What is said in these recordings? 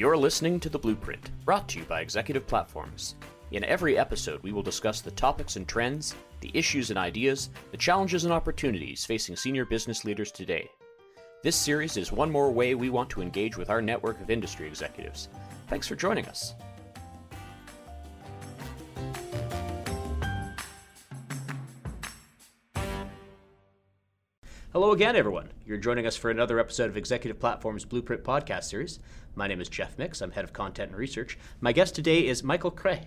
You're listening to The Blueprint, brought to you by Executive Platforms. In every episode, we will discuss the topics and trends, the issues and ideas, the challenges and opportunities facing senior business leaders today. This series is one more way we want to engage with our network of industry executives. Thanks for joining us. Again, everyone. You're joining us for another episode of Executive Platform's Blueprint podcast series. My name is Jeff Mix. I'm head of content and research. My guest today is Michael Kraich.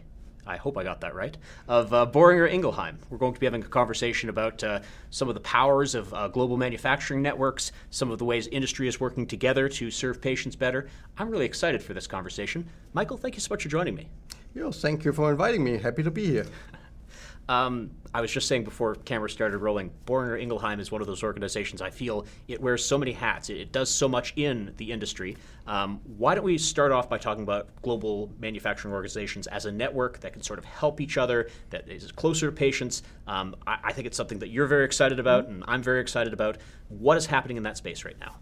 I hope I got that right, of uh, Boehringer Ingelheim. We're going to be having a conversation about uh, some of the powers of uh, global manufacturing networks, some of the ways industry is working together to serve patients better. I'm really excited for this conversation. Michael, thank you so much for joining me. Yes, thank you for inviting me. Happy to be here. Um, I was just saying before camera started rolling, Boehringer Ingelheim is one of those organizations I feel it wears so many hats. It, it does so much in the industry. Um, why don't we start off by talking about global manufacturing organizations as a network that can sort of help each other, that is closer to patients? Um, I, I, think it's something that you're very excited about, mm-hmm. and I'm very excited about. What is happening in that space right now?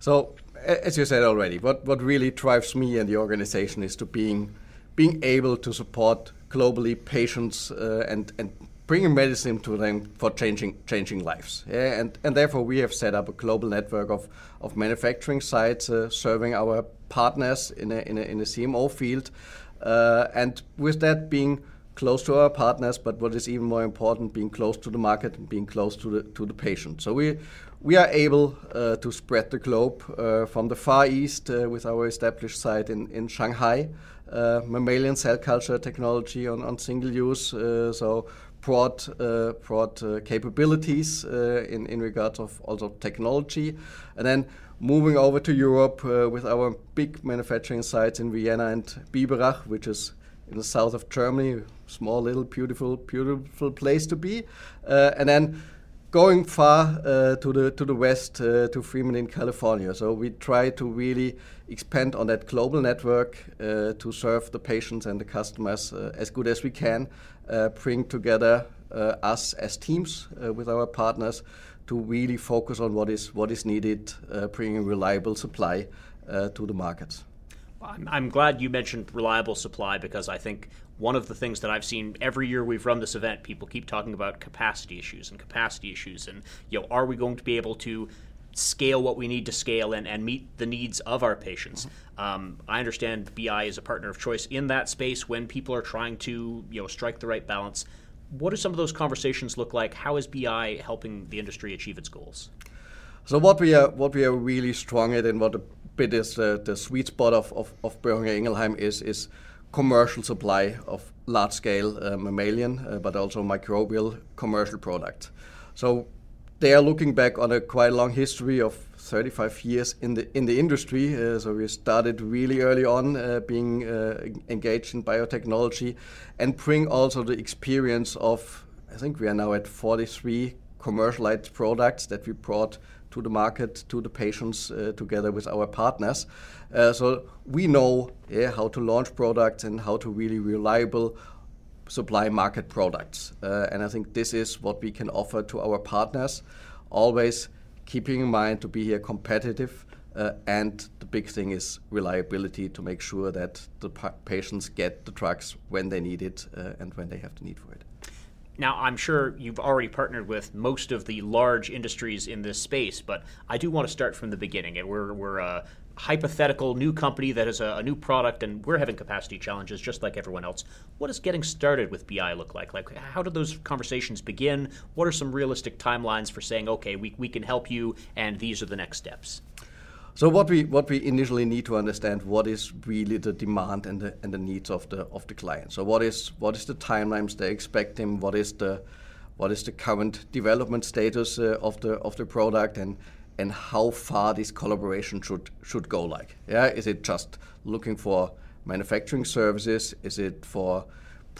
So, as you said already, what, what really drives me and the organization is to being being able to support globally patients uh, and and bringing medicine to them for changing changing lives. Yeah, and and therefore we have set up a global network of of manufacturing sites uh, serving our partners in a in a, in a CMO field, uh, and with that being close to our partners, but what is even more important, being close to the market and being close to the to the patient. So we we are able uh, to spread the globe uh, from the Far East uh, with our established site in in Shanghai mammalian cell culture technology on, on single use. Uh, so broad, uh, broad uh, capabilities uh, in, in regards of also technology. And then moving over to Europe uh, with our big manufacturing sites in Vienna and Biberach, which is in the south of Germany, small little beautiful beautiful place to be. and then going far uh, to the to the west uh, to Fremont in California. So we try to really expand on that global network uh, to serve the patients and the customers uh, as good as we can. Uh, bring together uh, us as teams with our partners to really focus on what is what is needed, bringing reliable supply to the markets. I'm glad you mentioned reliable supply because I think one of the things that I've seen every year we've run this event, people keep talking about capacity issues and capacity issues, and you know, are we going to be able to scale what we need to scale and, and meet the needs of our patients? Um, I understand BI is a partner of choice in that space when people are trying to you know strike the right balance. What do some of those conversations look like? How is BI helping the industry achieve its goals? So what we are what we are really strong at and what a bit is uh, the sweet spot of, of, of Boehringer Ingelheim is is commercial supply of large scale uh, mammalian, uh, but also microbial commercial product. So they are looking back on a quite long history of 35 years in the in the industry. Uh, so we started really early on uh, being uh, engaged in biotechnology, and bring also the experience of I think we are now at 43 commercialized products that we brought to the market, to the patients, uh, together with our partners. Uh, so we know yeah, how to launch products and how to really reliable supply market products. Uh, and I think this is what we can offer to our partners, always keeping in mind to be here competitive. Uh, and the big thing is reliability to make sure that the pa- patients get the drugs when they need it uh, and when they have the need for it. Now, I'm sure you've already partnered with most of the large industries in this space, but I do want to start from the beginning. And we're, we're a hypothetical new company that has a, a, new product, and we're having capacity challenges just like everyone else. What does getting started with BI look like? Like, how do those conversations begin? What are some realistic timelines for saying, okay, we, we can help you, and these are the next steps? So what we what we initially need to understand what is really the demand and the and the needs of the of the client. So what is what is the timelines they expect him? What is the what is the current development status uh, of the of the product and and how far this collaboration should should go like yeah is it just looking for manufacturing services is it for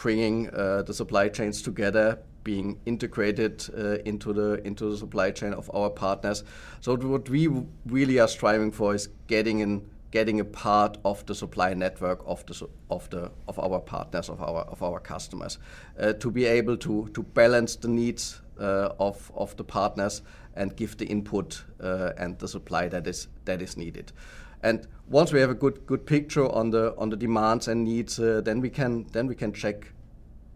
bringing uh, the supply chains together being integrated uh, into the into the supply chain of our partners. So what we really are striving for is getting in getting a part of the supply network of the of the of our partners of our of our customers uh, to be able to to balance the needs uh, of of the partners and give the input uh, and the supply that is that is needed. And once we have a good good picture on the on the demands and needs, uh, then we can then we can check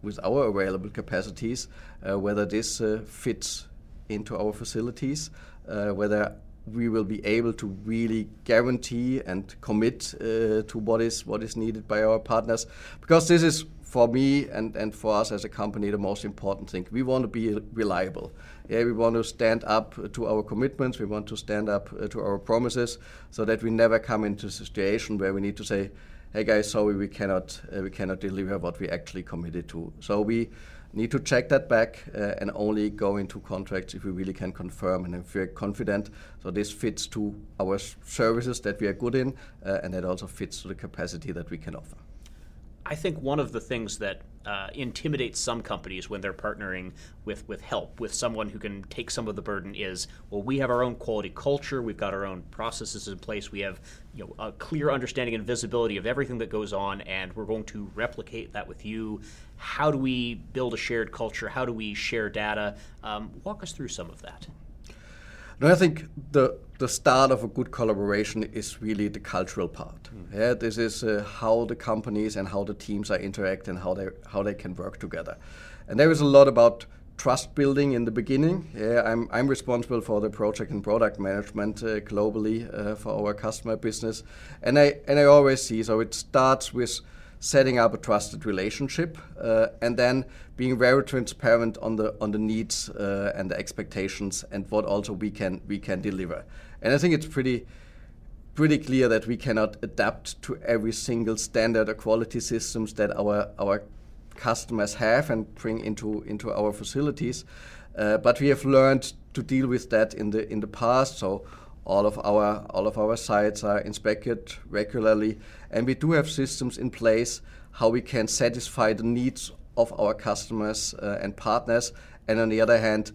with our available capacities uh, whether this uh, fits into our facilities, uh, whether we will be able to really guarantee and commit uh, to what is what is needed by our partners, because this is for me and, and for us as a company the most important thing. We want to be reliable. Yeah, we want to stand up to our commitments. We want to stand up uh, to our promises, so that we never come into a situation where we need to say, "Hey guys, sorry, we cannot uh, we cannot deliver what we actually committed to." So we need to check that back uh, and only go into contracts if we really can confirm and if we're confident. So this fits to our services that we are good in, uh, and that also fits to the capacity that we can offer. I think one of the things that uh, intimidates some companies when they're partnering with, with help, with someone who can take some of the burden is, well, we have our own quality culture, we've got our own processes in place, we have you know, a clear understanding and visibility of everything that goes on, and we're going to replicate that with you. How do we build a shared culture? How do we share data? Um, walk us through some of that. No, I think the the start of a good collaboration is really the cultural part. Mm. Yeah, this is uh, how the companies and how the teams are interact and how they how they can work together. And there is a lot about trust building in the beginning. Yeah, I'm I'm responsible for the project and product management uh, globally uh, for our customer business, and I and I always see so it starts with setting up a trusted relationship, uh, and then being very transparent on the on the needs uh, and the expectations and what also we can we can deliver. And I think it's pretty pretty clear that we cannot adapt to every single standard or quality systems that our our customers have and bring into into our facilities. Uh, but we have learned to deal with that in the in the past. So all of our all of our sites are inspected regularly, and we do have systems in place how we can satisfy the needs of our customers uh, and partners, and on the other hand,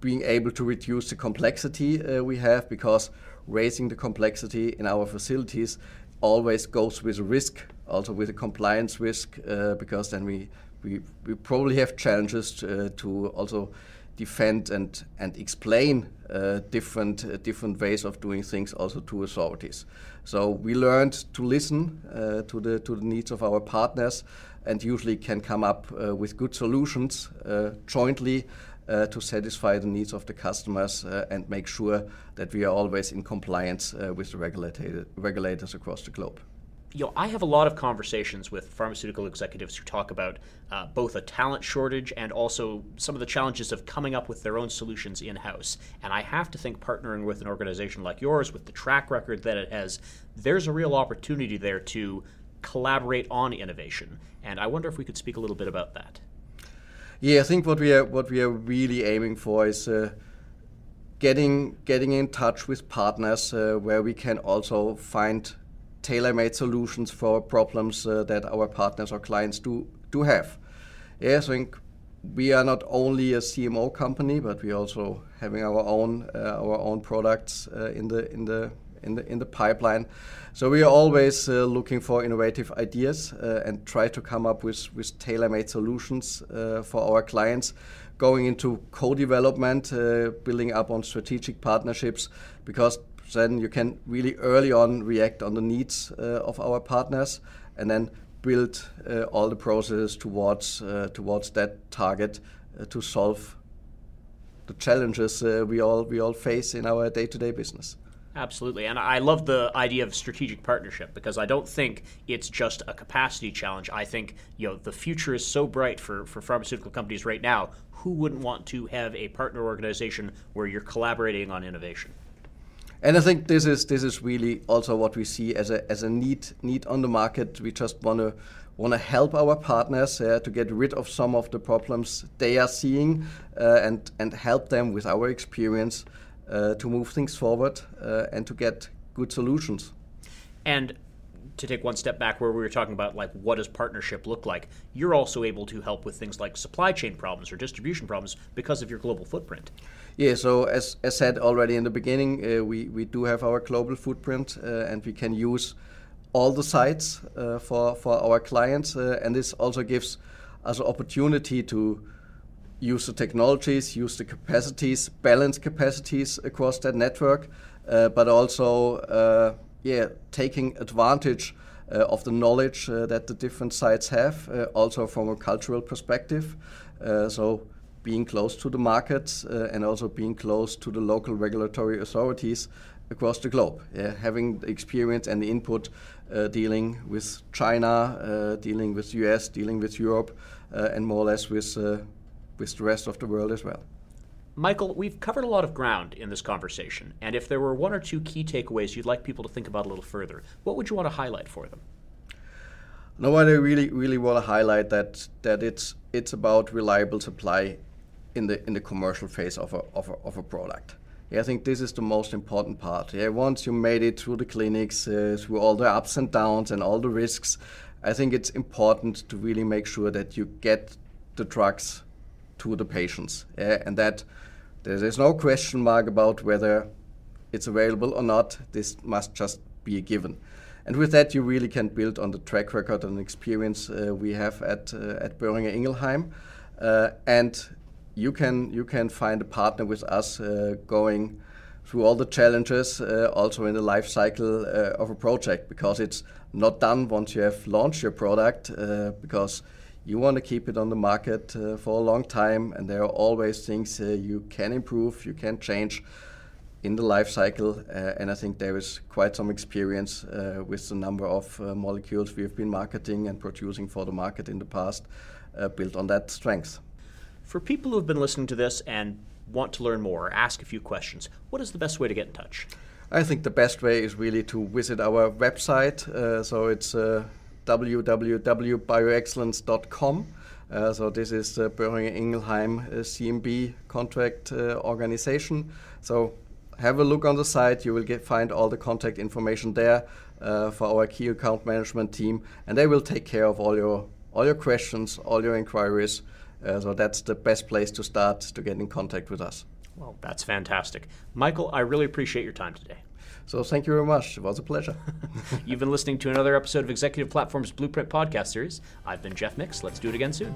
being able to reduce the complexity uh, we have because raising the complexity in our facilities always goes with risk, also with a compliance risk, uh, because then we, we, we probably have challenges uh, to also defend and, and explain uh, different, uh, different ways of doing things also to authorities. So we learned to listen uh, to, the, to the needs of our partners and usually can come up uh, with good solutions uh, jointly uh, to satisfy the needs of the customers and make sure that we are always in compliance with the regulators across the globe you know, I have a lot of conversations with pharmaceutical executives who talk about uh, both a talent shortage and also some of the challenges of coming up with their own solutions in house. And I have to think partnering with an organization like yours, with the track record that it has, there's a real opportunity there to collaborate on innovation. And I wonder if we could speak a little bit about that. Yeah, I think what we are what we are really aiming for is. Uh, getting getting in touch with partners uh, where we can also find tailor-made solutions for problems uh, that our partners or clients do do have. Yes, I think we are not only a CMO company, but we also having our own uh, our own products uh, in the in the in the in the pipeline. So we are always uh, looking for innovative ideas uh, and try to come up with with tailor-made solutions uh, for our clients. Going into co-development, building up on strategic partnerships, because then you can really early on react on the needs uh, of our partners and then build uh, all the processes towards uh, towards that target to solve the challenges we all we all face in our day-to-day business. Absolutely. And I love the idea of strategic partnership because I don't think it's just a capacity challenge. I think, you know, the future is so bright for, for pharmaceutical companies right now. Who wouldn't want to have a partner organization where you're collaborating on innovation? And I think this is this is really also what we see as a as a need need on the market. We just want to want to help our partners uh, to get rid of some of the problems they are seeing uh, and and help them with our experience to move things forward uh, and to get good solutions. And to take one step back where we were talking about like what does partnership look like you're also able to help with things like supply chain problems or distribution problems because of your global footprint yeah so as, as said already in the beginning uh, we, we do have our global footprint uh, and we can use all the sites uh, for, for our clients uh, and this also gives us an opportunity to use the technologies use the capacities balance capacities across that network uh, but also uh, yeah, taking advantage uh, of the knowledge uh, that the different sites have, uh, also from a cultural perspective. Uh, so being close to the markets and also being close to the local regulatory authorities across the globe. Yeah, having the experience and the input dealing with China, dealing with US, dealing with Europe, and more or less with, with the rest of the world as well. Michael, we've covered a lot of ground in this conversation, and if there were one or two key takeaways you'd like people to think about a little further, what would you want to highlight for them? No, I really, really want to highlight that that it's it's about reliable supply in the in the commercial phase of a of a, of a product. Yeah, I think this is the most important part. Yeah, once you made it through the clinics, uh, through all the ups and downs and all the risks, I think it's important to really make sure that you get the drugs to the patients, and that there's no question mark about whether it's available or not. This must just be a given. And with that, you really can build on the track record and experience uh, we have at uh, at Boehringer Ingelheim, uh, and you can you can find a partner with us uh, going through all the challenges, uh, also in the life cycle uh, of a project, because it's not done once you have launched your product, because you want to keep it on the market uh, for a long time, and there are always things uh, you can improve, you can change in the life cycle. Uh, and I think there is quite some experience uh, with the number of uh, molecules we have been marketing and producing for the market in the past, uh, built on that strength. For people who have been listening to this and want to learn more or ask a few questions, what is the best way to get in touch? I think the best way is really to visit our website. so it's www.bioexcellence.com. Uh, so this is the Boehringer Ingelheim uh, CMB contract uh, organization. So have a look on the site. You will get, find all the contact information there uh, for our key account management team, and they will take care of all your all your questions, all your inquiries. Uh, so that's the best place to start to get in contact with us. Well, that's fantastic, Michael. I really appreciate your time today. So thank you very much. It was a pleasure. You've been listening to another episode of Executive Platform's Blueprint podcast series. I've been Jeff Mix. Let's do it again soon.